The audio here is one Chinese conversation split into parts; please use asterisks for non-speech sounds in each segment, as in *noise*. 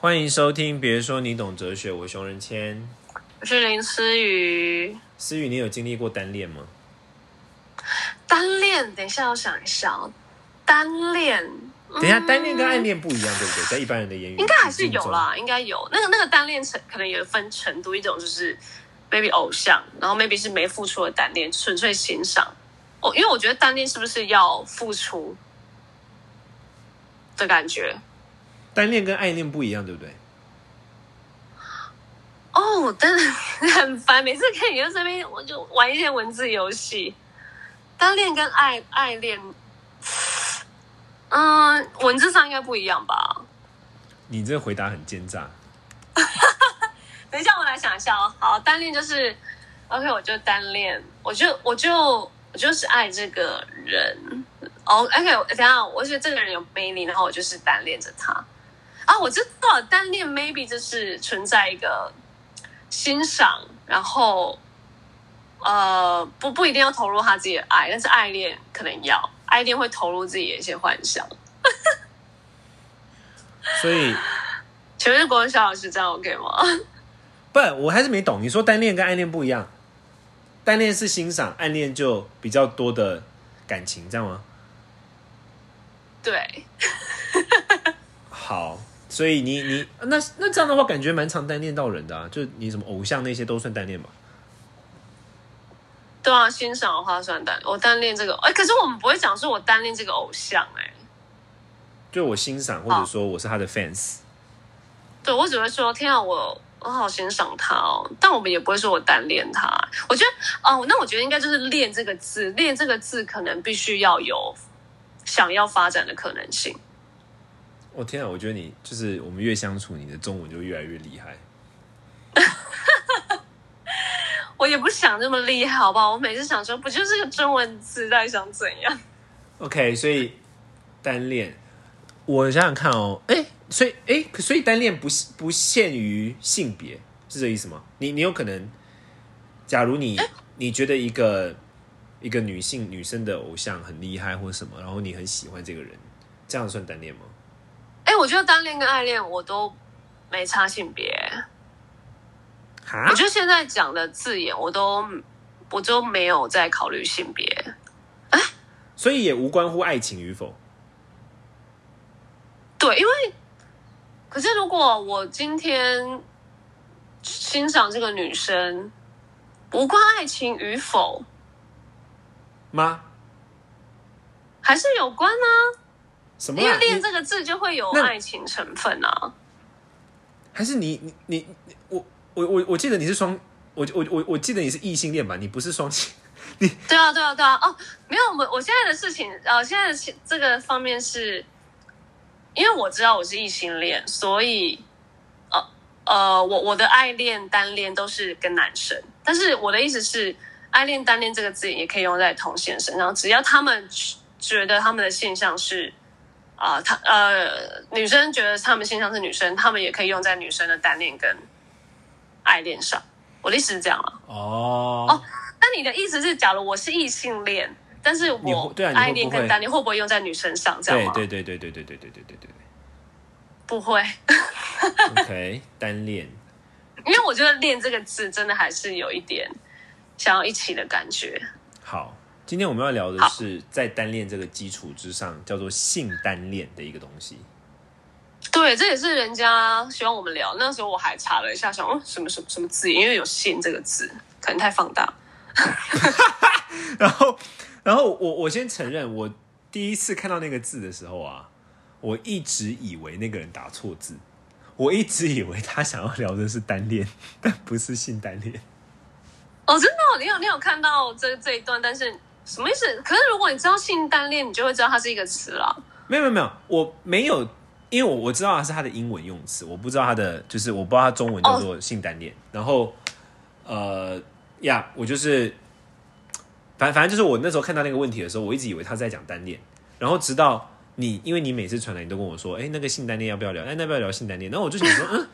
欢迎收听，别说你懂哲学，我是熊仁谦。我是林思雨。思雨，你有经历过单恋吗？单恋，等一下，我想一下哦。单恋，等一下，单恋跟暗恋不一样，对不对？在一般人的言语，应该还是有啦，应该有。那个那个单恋程可能也分程度，一种就是 maybe 偶像，然后 maybe 是没付出的单恋，纯粹欣赏。哦，因为我觉得单恋是不是要付出的感觉？单恋跟爱恋不一样，对不对？哦，真的很烦，每次看你在这边，我就玩一些文字游戏。单恋跟爱爱恋，嗯，文字上应该不一样吧？你这回答很奸诈。*laughs* 等一下，我来想一下哦。好，单恋就是，OK，我就单恋，我就我就我就是爱这个人。哦，OK，等下，我觉得这个人有魅力，然后我就是单恋着他。啊，我知道，单恋 maybe 就是存在一个欣赏，然后。呃，不不一定要投入他自己的爱，但是爱恋可能要，爱恋会投入自己的一些幻想。*laughs* 所以，*laughs* 请问国文小老师这样 OK 吗？*laughs* 不，我还是没懂。你说单恋跟暗恋不一样，单恋是欣赏，暗恋就比较多的感情，这样吗？对。好，所以你你那那这样的话，感觉蛮常单恋到人的啊，就你什么偶像那些都算单恋吧？对啊，欣赏的话算单，我单恋这个，哎，可是我们不会讲说我单恋这个偶像，哎，就我欣赏或者说我是他的 fans，对我只会说天啊，我我好欣赏他哦，但我们也不会说我单恋他。我觉得哦，那我觉得应该就是“恋”这个字，“恋”这个字可能必须要有想要发展的可能性。我天啊，我觉得你就是我们越相处，你的中文就越来越厉害。*laughs* 我也不想那么厉害，好不好？我每次想说，不就是个中文词，在想怎样？OK，所以单恋，我想想看哦，哎，所以哎，所以单恋不不限于性别，是这意思吗？你你有可能，假如你你觉得一个一个女性女生的偶像很厉害或者什么，然后你很喜欢这个人，这样算单恋吗？哎，我觉得单恋跟爱恋我都没差性别。我觉得现在讲的字眼，我都我都没有在考虑性别，哎，所以也无关乎爱情与否。对，因为可是如果我今天欣赏这个女生，无关爱情与否吗？还是有关呢？什么？因为“恋”这个字就会有爱情成分啊？还是你你你我？我我我记得你是双，我我我我记得你是异性恋吧？你不是双性，你 *laughs* 对啊对啊对啊哦，没有我我现在的事情呃，现在的这个方面是，因为我知道我是异性恋，所以呃呃，我我的爱恋单恋都是跟男生，但是我的意思是，爱恋单恋这个字也可以用在同性身上，只要他们觉得他们的现象是啊，他呃女生觉得他们现象是女生，他们也可以用在女生的单恋跟。爱恋上，我的意思是这样啊。哦哦，那你的意思是，假如我是异性恋，但是我爱恋跟单恋会不会用在女生上？这样吗？对对对对对对对对对对对，不会。OK，单恋，*laughs* 因为我觉得“恋”这个字真的还是有一点想要一起的感觉。好，今天我们要聊的是在单恋这个基础之上，叫做性单恋的一个东西。对，这也是人家希望我们聊。那时候我还查了一下，想哦，什么什么什么字，因为有“性”这个字，可能太放大。然后，然后我我先承认，我第一次看到那个字的时候啊，我一直以为那个人打错字，我一直以为他想要聊的是单恋，但不是性单恋。哦，真的，你有你有看到这这一段？但是什么意思？可是如果你知道性单恋，你就会知道它是一个词了。没有没有没有，我没有。因为我我知道它是它的英文用词，我不知道它的就是我不知道它中文叫做性单恋。然后，呃呀，我就是，反反正就是我那时候看到那个问题的时候，我一直以为他在讲单恋。然后直到你，因为你每次传来，你都跟我说，哎，那个性单恋要不要聊？哎，要不要聊性单恋？然后我就想说，嗯，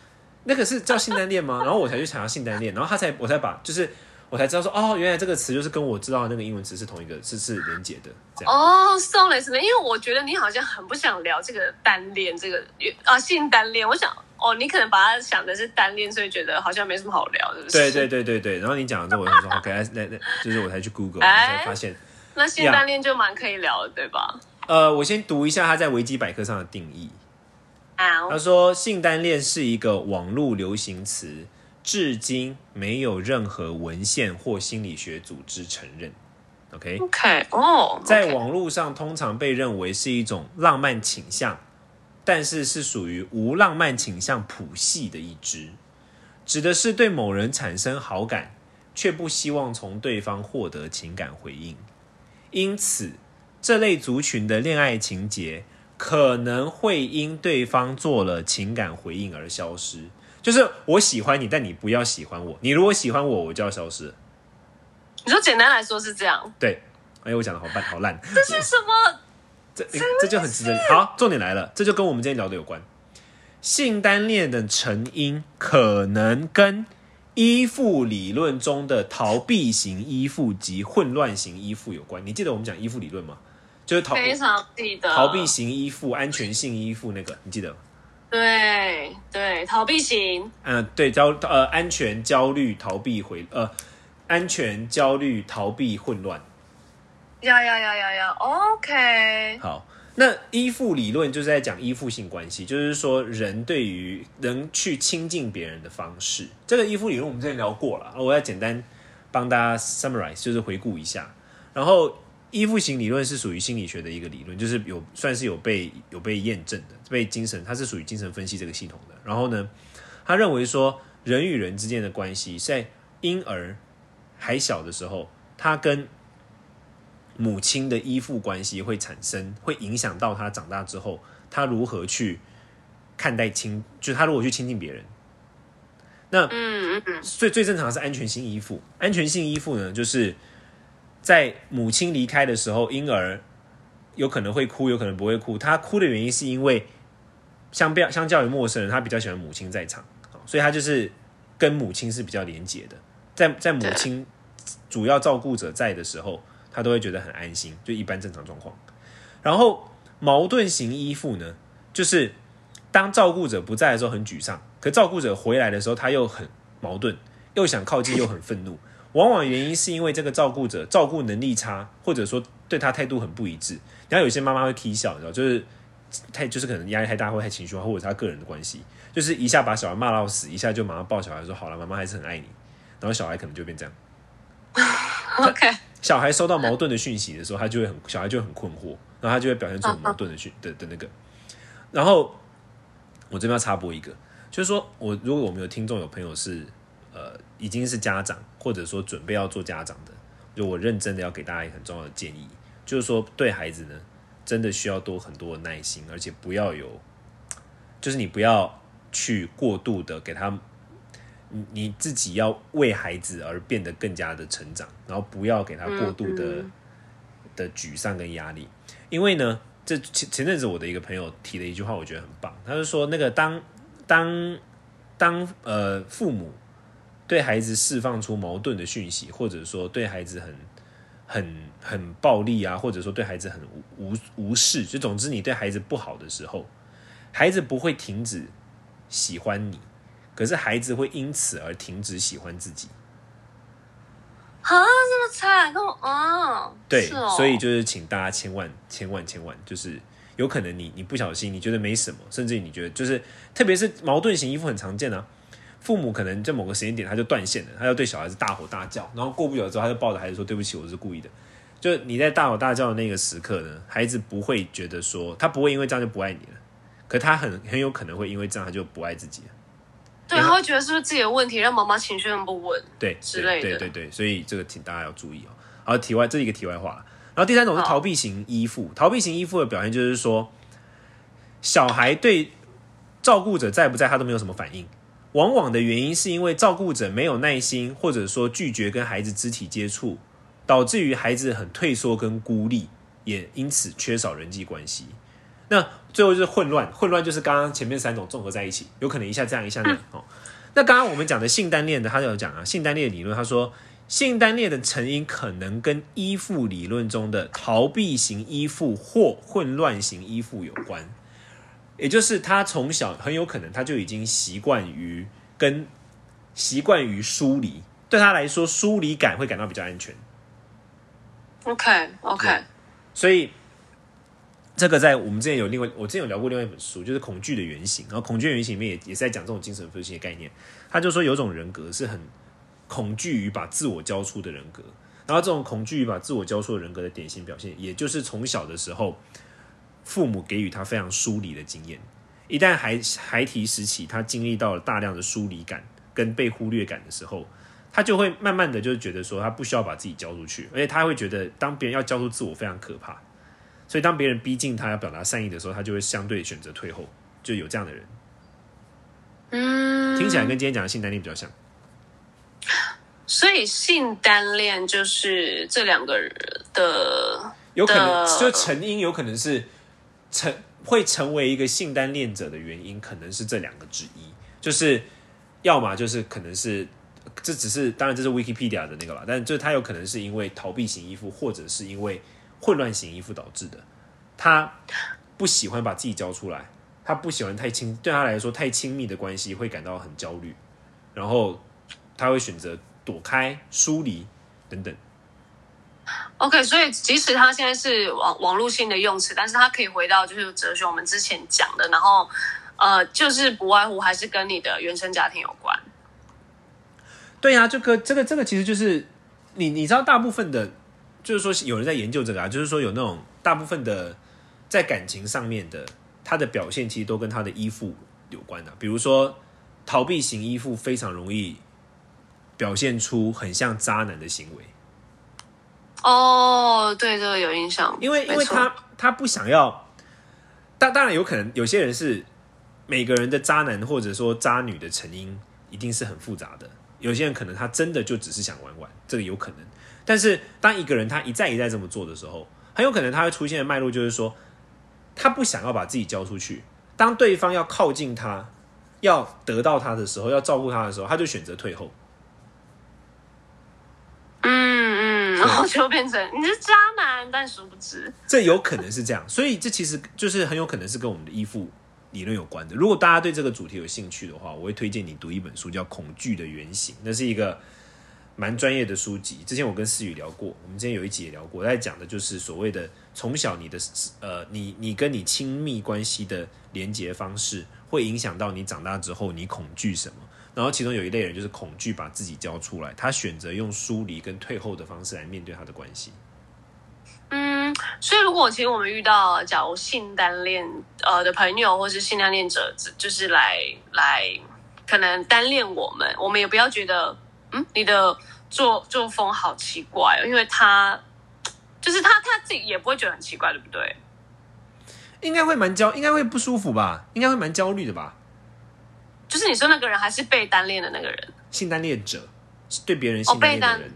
那个是叫性单恋吗？然后我才去想要性单恋，然后他才我才把就是。我才知道说哦，原来这个词就是跟我知道的那个英文词是同一个，是是连结的。这样哦，sorry，因为我觉得你好像很不想聊这个单恋，这个啊性单恋。我想哦，你可能把它想的是单恋，所以觉得好像没什么好聊，是不是？对对对对对。然后你讲了之后，我 *laughs* 想说，OK，那那，就是我才去 Google，才发现，那性单恋就蛮可以聊的，对吧？呃，我先读一下他在维基百科上的定义。啊，他说，性单恋是一个网络流行词，至今没有任何文献或心理学组织承认。OK，OK，哦，在网络上通常被认为是一种浪漫倾向，但是是属于无浪漫倾向谱系的一支，指的是对某人产生好感，却不希望从对方获得情感回应。因此，这类族群的恋爱情节可能会因对方做了情感回应而消失。就是我喜欢你，但你不要喜欢我。你如果喜欢我，我就要消失。你说简单来说是这样，对，哎，我讲的好烂，好烂。这是什么？这这就很值得。好，重点来了，这就跟我们今天聊的有关。性单恋的成因可能跟依附理论中的逃避型依附及混乱型依附有关。你记得我们讲依附理论吗？就是逃非常记得逃避型依附、安全性依附那个，你记得吗？对对，逃避型，嗯、对，焦呃安全、焦虑、逃避回呃安全、焦虑、逃避、混乱。呀呀呀呀呀，OK，好，那依附理论就是在讲依附性关系，就是说人对于能去亲近别人的方式。这个依附理论我们之前聊过了，我要简单帮大家 summarize，就是回顾一下。然后依附型理论是属于心理学的一个理论，就是有算是有被有被验证的，被精神它是属于精神分析这个系统的。然后呢，他认为说人与人之间的关系在婴儿还小的时候，他跟母亲的依附关系会产生，会影响到他长大之后，他如何去看待亲，就他如何去亲近别人。那嗯嗯嗯，最最正常的是安全性依附。安全性依附呢，就是在母亲离开的时候，婴儿有可能会哭，有可能不会哭。他哭的原因是因为相比相较于陌生人，他比较喜欢母亲在场，所以他就是跟母亲是比较连结的。在在母亲主要照顾者在的时候，他都会觉得很安心，就一般正常状况。然后矛盾型依附呢，就是当照顾者不在的时候很沮丧，可照顾者回来的时候他又很矛盾，又想靠近又很愤怒。往往原因是因为这个照顾者照顾能力差，或者说对他态度很不一致。然后有些妈妈会踢笑，你知道，就是太就是可能压力太大，或太情绪化，或者是他个人的关系，就是一下把小孩骂到死，一下就马上抱小孩说好了，妈妈还是很爱你。然后小孩可能就变这样。*laughs* OK，小孩收到矛盾的讯息的时候，他就会很小孩就会很困惑，然后他就会表现出很矛盾的讯的的那个。然后我这边要插播一个，就是说我如果我们有听众有朋友是呃已经是家长，或者说准备要做家长的，就我认真的要给大家一个很重要的建议，就是说对孩子呢真的需要多很多的耐心，而且不要有，就是你不要去过度的给他你你自己要为孩子而变得更加的成长，然后不要给他过度的、嗯的沮丧跟压力，因为呢，这前前阵子我的一个朋友提了一句话，我觉得很棒，他就说那个当当当呃父母对孩子释放出矛盾的讯息，或者说对孩子很很很暴力啊，或者说对孩子很无无无视，就总之你对孩子不好的时候，孩子不会停止喜欢你，可是孩子会因此而停止喜欢自己。啊，这么惨，跟我啊，对，哦、所以就是请大家千万千万千万，就是有可能你你不小心，你觉得没什么，甚至你觉得就是，特别是矛盾型衣服很常见啊。父母可能在某个时间点他就断线了，他就对小孩子大吼大叫，然后过不久之后他就抱着孩子说：“对不起，我是故意的。”就你在大吼大叫的那个时刻呢，孩子不会觉得说他不会因为这样就不爱你了，可他很很有可能会因为这样他就不爱自己了。对，他会觉得是不是自己的问题，让妈妈情绪很不稳。对之类的对对对对，所以这个请大家要注意哦。好，题外这是一个题外话。然后第三种是逃避型依附，逃避型依附的表现就是说，小孩对照顾者在不在他都没有什么反应，往往的原因是因为照顾者没有耐心，或者说拒绝跟孩子肢体接触，导致于孩子很退缩跟孤立，也因此缺少人际关系。那最后就是混乱，混乱就是刚刚前面三种综合在一起，有可能一下这样一下那、哦。那刚刚我们讲的性单恋的，他有讲啊，性单恋理论，他说性单恋的成因可能跟依附理论中的逃避型依附或混乱型依附有关。也就是他从小很有可能他就已经习惯于跟习惯于疏离，对他来说疏离感会感到比较安全。OK OK，所以这个在我们之前有另外，我之前有聊过另外一本书，就是《恐惧的原型》，然后《恐惧的原型》里面也也是在讲这种精神分析的概念。他就说有种人格是很恐惧于把自我交出的人格，然后这种恐惧于把自我交出的人格的典型表现，也就是从小的时候父母给予他非常疏离的经验。一旦孩孩提时期，他经历到了大量的疏离感跟被忽略感的时候，他就会慢慢的就觉得说，他不需要把自己交出去，而且他会觉得，当别人要交出自我非常可怕，所以当别人逼近他要表达善意的时候，他就会相对选择退后，就有这样的人，嗯，听起来跟今天讲的性单恋比较像。所以性单恋就是这两个人的有可能就成因有可能是成会成为一个性单恋者的原因，可能是这两个之一，就是要么就是可能是这只是当然这是 Wikipedia 的那个啦，但就是他有可能是因为逃避型依附，或者是因为混乱型依附导致的，他不喜欢把自己交出来，他不喜欢太亲，对他来说太亲密的关系会感到很焦虑，然后他会选择躲开、疏离等等。OK，所以即使他现在是网网络性的用词，但是他可以回到就是哲学我们之前讲的，然后呃，就是不外乎还是跟你的原生家庭有关。对呀、这个这个这个其实就是你你知道，大部分的，就是说有人在研究这个啊，就是说有那种大部分的在感情上面的，他的表现其实都跟他的依附有关的、比如说逃避型依附非常容易表现出很像渣男的行为，哦，对，这个有印象，因为因为他他不想要，当当然有可能有些人是每个人的渣男或者说渣女的成因一定是很复杂的，有些人可能他真的就只是想玩玩，这个有可能。但是当一个人他一再一再这么做的时候，很有可能他会出现的脉络就是说，他不想要把自己交出去，当对方要靠近他、要得到他的时候、要照顾他的时候，他就选择退后。嗯嗯，然后就变成你是渣男，但殊不知，这有可能是这样，所以这其实就是很有可能是跟我们的依附理论有关的。如果大家对这个主题有兴趣的话，我会推荐你读一本书，叫《恐惧的原型》，那是一个蛮专业的书籍。之前我跟思雨聊过，我们之前有一集也聊过，在讲的就是所谓的从小你的呃，你你跟你亲密关系的连接方式，会影响到你长大之后你恐惧什么。然后其中有一类人就是恐惧把自己交出来，他选择用疏离跟退后的方式来面对他的关系。嗯，所以如果其实我们遇到假如性单恋呃的朋友，或是性单恋者，就是来来可能单恋我们，我们也不要觉得嗯你的作作风好奇怪、哦，因为他就是他他自己也不会觉得很奇怪，对不对？应该会蛮焦，应该会不舒服吧？应该会蛮焦虑的吧？就是你说那个人还是被单恋的那个人，性单恋者是对别人性单恋的哦被人，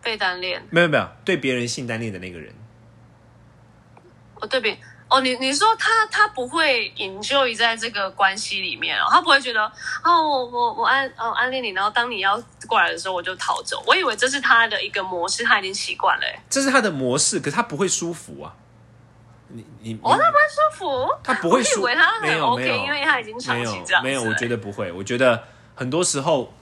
被单恋，没有没有对别人性单恋的那个人，哦对比哦，你你说他他不会 enjoy 在这个关系里面哦，他不会觉得哦我我我暗哦暗恋你，然后当你要过来的时候我就逃走，我以为这是他的一个模式，他已经习惯了欸。这是他的模式，可是他不会舒服啊。你你哦，你他蛮舒服，他不会舒为他很没有 OK，没有因为他已经长期这样子有没有，我觉得得不会。我觉得很多时候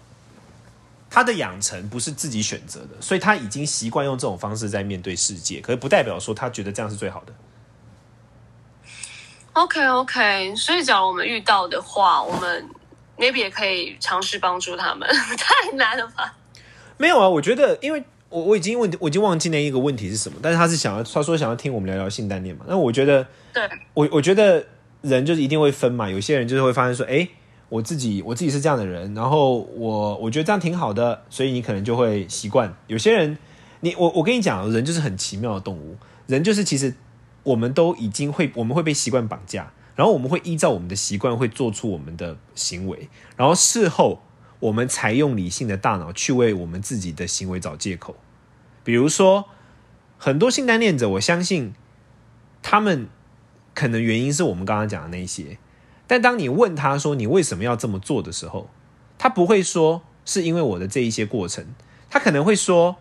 他的养成不是自己选择的，所以他已经习惯用这种方式在面对世界，可是不代表说他觉得这样是最好的。OK OK，所以假如我们遇到的话，我们 maybe 也可以尝试帮助他们，*laughs* 太难了吧？没有啊，我觉得，因为我我已经问，我已经忘记那一个问题是什么，但是他是想要，他说想要听我们聊聊性单恋嘛。那我觉得，对，我我觉得人就是一定会分嘛，有些人就是会发现说，哎、我自己我自己是这样的人，然后我我觉得这样挺好的，所以你可能就会习惯。有些人，你我我跟你讲，人就是很奇妙的动物，人就是其实我们都已经会，我们会被习惯绑架，然后我们会依照我们的习惯会做出我们的行为，然后事后我们才用理性的大脑去为我们自己的行为找借口。比如说，很多性单恋者，我相信他们可能原因是我们刚刚讲的那些，但当你问他说你为什么要这么做的时候，他不会说是因为我的这一些过程，他可能会说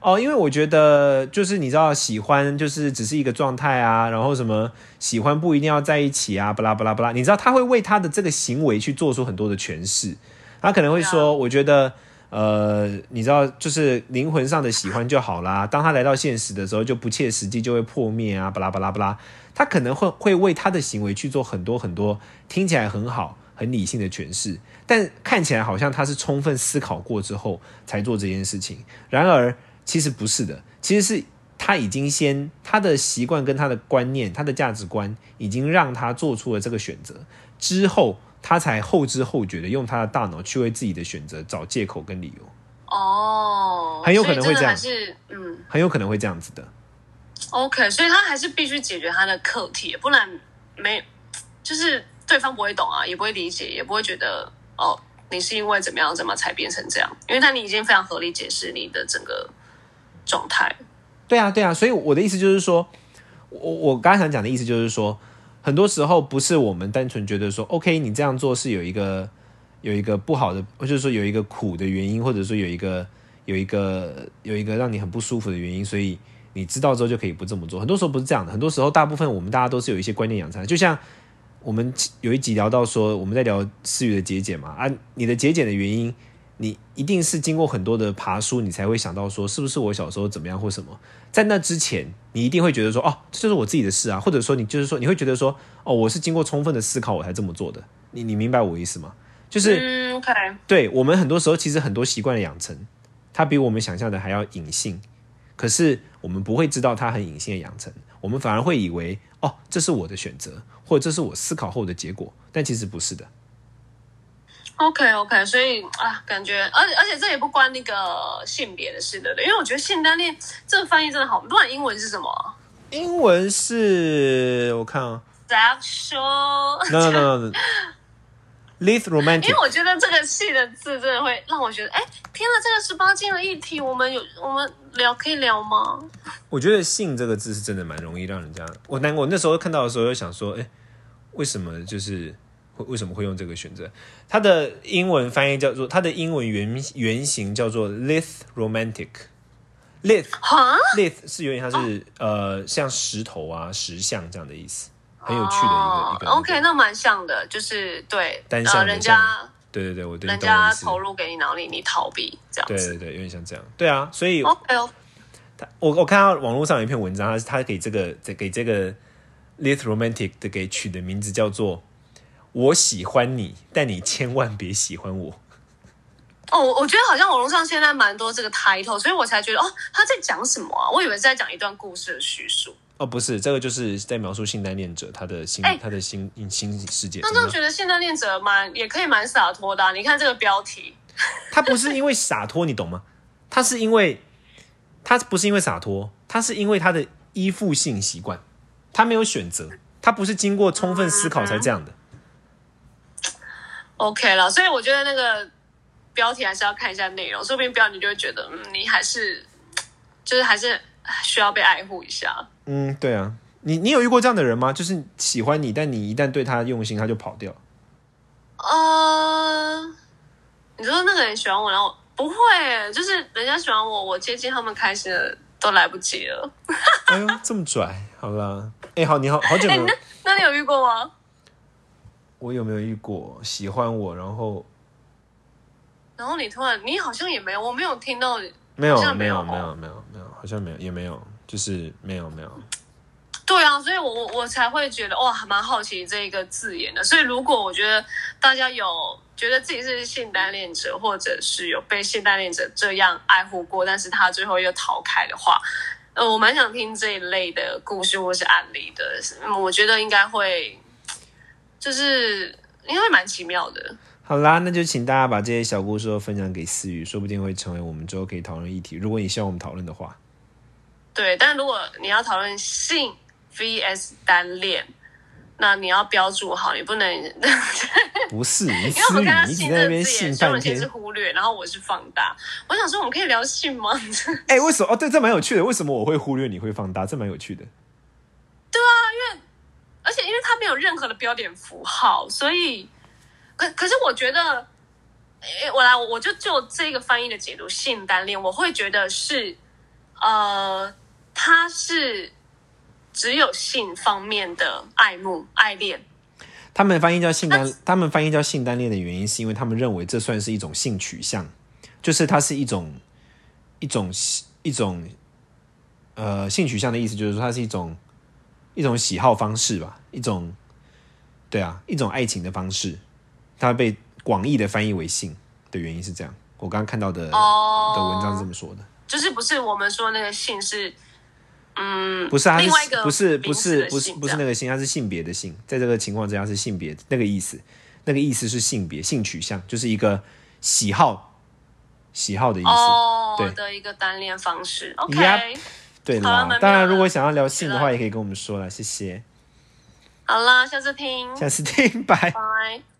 哦，因为我觉得就是你知道，喜欢就是只是一个状态啊，然后什么喜欢不一定要在一起啊，巴拉巴拉巴拉。你知道他会为他的这个行为去做出很多的诠释，他可能会说，我觉得呃，你知道，就是灵魂上的喜欢就好啦。当他来到现实的时候，就不切实际，就会破灭啊，巴拉巴拉巴拉。他可能会会为他的行为去做很多很多听起来很好、很理性的诠释，但看起来好像他是充分思考过之后才做这件事情。然而。其实不是的，其实是他已经先他的习惯跟他的观念、他的价值观已经让他做出了这个选择，之后他才后知后觉的用他的大脑去为自己的选择找借口跟理由。哦，很有可能会这样，是嗯，很有可能会这样子的。OK，所以他还是必须解决他的课题，不然没就是对方不会懂啊，也不会理解，也不会觉得哦，你是因为怎么样怎么才变成这样？因为他你已经非常合理解释你的整个。状态，对啊，对啊，所以我的意思就是说，我我刚才想讲的意思就是说，很多时候不是我们单纯觉得说，OK，你这样做是有一个有一个不好的，或者说有一个苦的原因，或者说有一个有一个有一个让你很不舒服的原因，所以你知道之后就可以不这么做。很多时候不是这样的，很多时候大部分我们大家都是有一些观念养成，就像我们有一集聊到说，我们在聊思雨的节俭嘛，啊，你的节俭的原因。你一定是经过很多的爬书，你才会想到说，是不是我小时候怎么样或什么？在那之前，你一定会觉得说，哦，这就是我自己的事啊，或者说你就是说，你会觉得说，哦，我是经过充分的思考我才这么做的。你你明白我意思吗？就是，对我们很多时候其实很多习惯的养成，它比我们想象的还要隐性，可是我们不会知道它很隐性的养成，我们反而会以为，哦，这是我的选择，或者这是我思考后的结果，但其实不是的。OK OK，所以啊，感觉，而且而且这也不关那个性别的事对不对，因为我觉得性单恋这个翻译真的好乱。英文是什么？英文是我看啊，sexual。*laughs* No no no no，least romantic。因为我觉得这个戏的字真的会让我觉得，哎，天呐，这个十八禁的议题，我们有我们聊可以聊吗？我觉得“性”这个字是真的蛮容易让人家我难我。那时候看到的时候，就想说，哎，为什么就是？为什么会用这个选择？它的英文翻译叫做，它的英文原原型叫做 “lith romantic”。lith lith 是有点像是呃像石头啊石像这样的意思，很有趣的一个一个。OK，那蛮像的，就是对单向人家对对对，我人家投入给你脑里，你逃避这样。对对对，有点像这样。对啊，所以 OK，他我我看到网络上有一篇文章，他他给这个给这个 lith romantic 的给取的名字叫做。我喜欢你，但你千万别喜欢我。哦，我觉得好像网络上现在蛮多这个 title，所以我才觉得哦，他在讲什么啊？我以为是在讲一段故事的叙述。哦，不是，这个就是在描述性单恋者他的心，他的心心世界。那这样觉得性单恋者蛮也可以蛮洒脱的。你看这个标题，*laughs* 他不是因为洒脱，你懂吗？他是因为他不是因为洒脱，他是因为他的依附性习惯，他没有选择，他不是经过充分思考才这样的。OK 了，所以我觉得那个标题还是要看一下内容，说不定标题就会觉得，嗯，你还是就是还是需要被爱护一下。嗯，对啊，你你有遇过这样的人吗？就是喜欢你，但你一旦对他用心，他就跑掉。呃，你说那个人喜欢我，然后不会，就是人家喜欢我，我接近他们开心的都来不及了。*laughs* 哎呦，这么拽，好啦，哎，好，你好好久没有，那你有遇过吗？我有没有遇过喜欢我，然后，然后你突然，你好像也没有，我没有听到，没有，没有，没有，没有，没有，好像没有，也没有，就是没有，没有。对啊，所以我我我才会觉得哇，蛮好奇这一个字眼的。所以如果我觉得大家有觉得自己是性单恋者，或者是有被性单恋者这样爱护过，但是他最后又逃开的话，呃，我蛮想听这一类的故事或是案例的。我觉得应该会。就是应该蛮奇妙的。好啦，那就请大家把这些小故事都分享给思雨，说不定会成为我们之后可以讨论议题。如果你希望我们讨论的话，对。但如果你要讨论性 vs 单恋，那你要标注好，你不能 *laughs* 不是，因为我看性这边性半天是忽略，然后我是放大。我想说，我们可以聊性吗？*laughs* 哎，为什么？哦，对，这蛮有趣的。为什么我会忽略？你会放大？这蛮有趣的。对啊，因为。而且因为它没有任何的标点符号，所以，可可是我觉得，诶我来我就就这个翻译的解读，性单恋，我会觉得是呃，他是只有性方面的爱慕、爱恋。他们翻译叫性单，他们翻译叫性单恋的原因，是因为他们认为这算是一种性取向，就是它是一种一种一种呃性取向的意思，就是说它是一种一种喜好方式吧，一种对啊，一种爱情的方式，它被广义的翻译为性的原因是这样。我刚刚看到的的文章是这么说的，就是不是我们说那个性是。嗯，不是啊，另外一个不是不是不是是不是那个性，它是性别的性，在这个情况之下是性别那个意思，那个意思是性别性取向，就是一个喜好喜好的意思，哦对的一个单恋方式。OK，Yep 对好啦蛮。妙的当然，如果想要聊性的话，也可以跟我们说了，谢谢，好啦，下次听，下次听，拜。拜。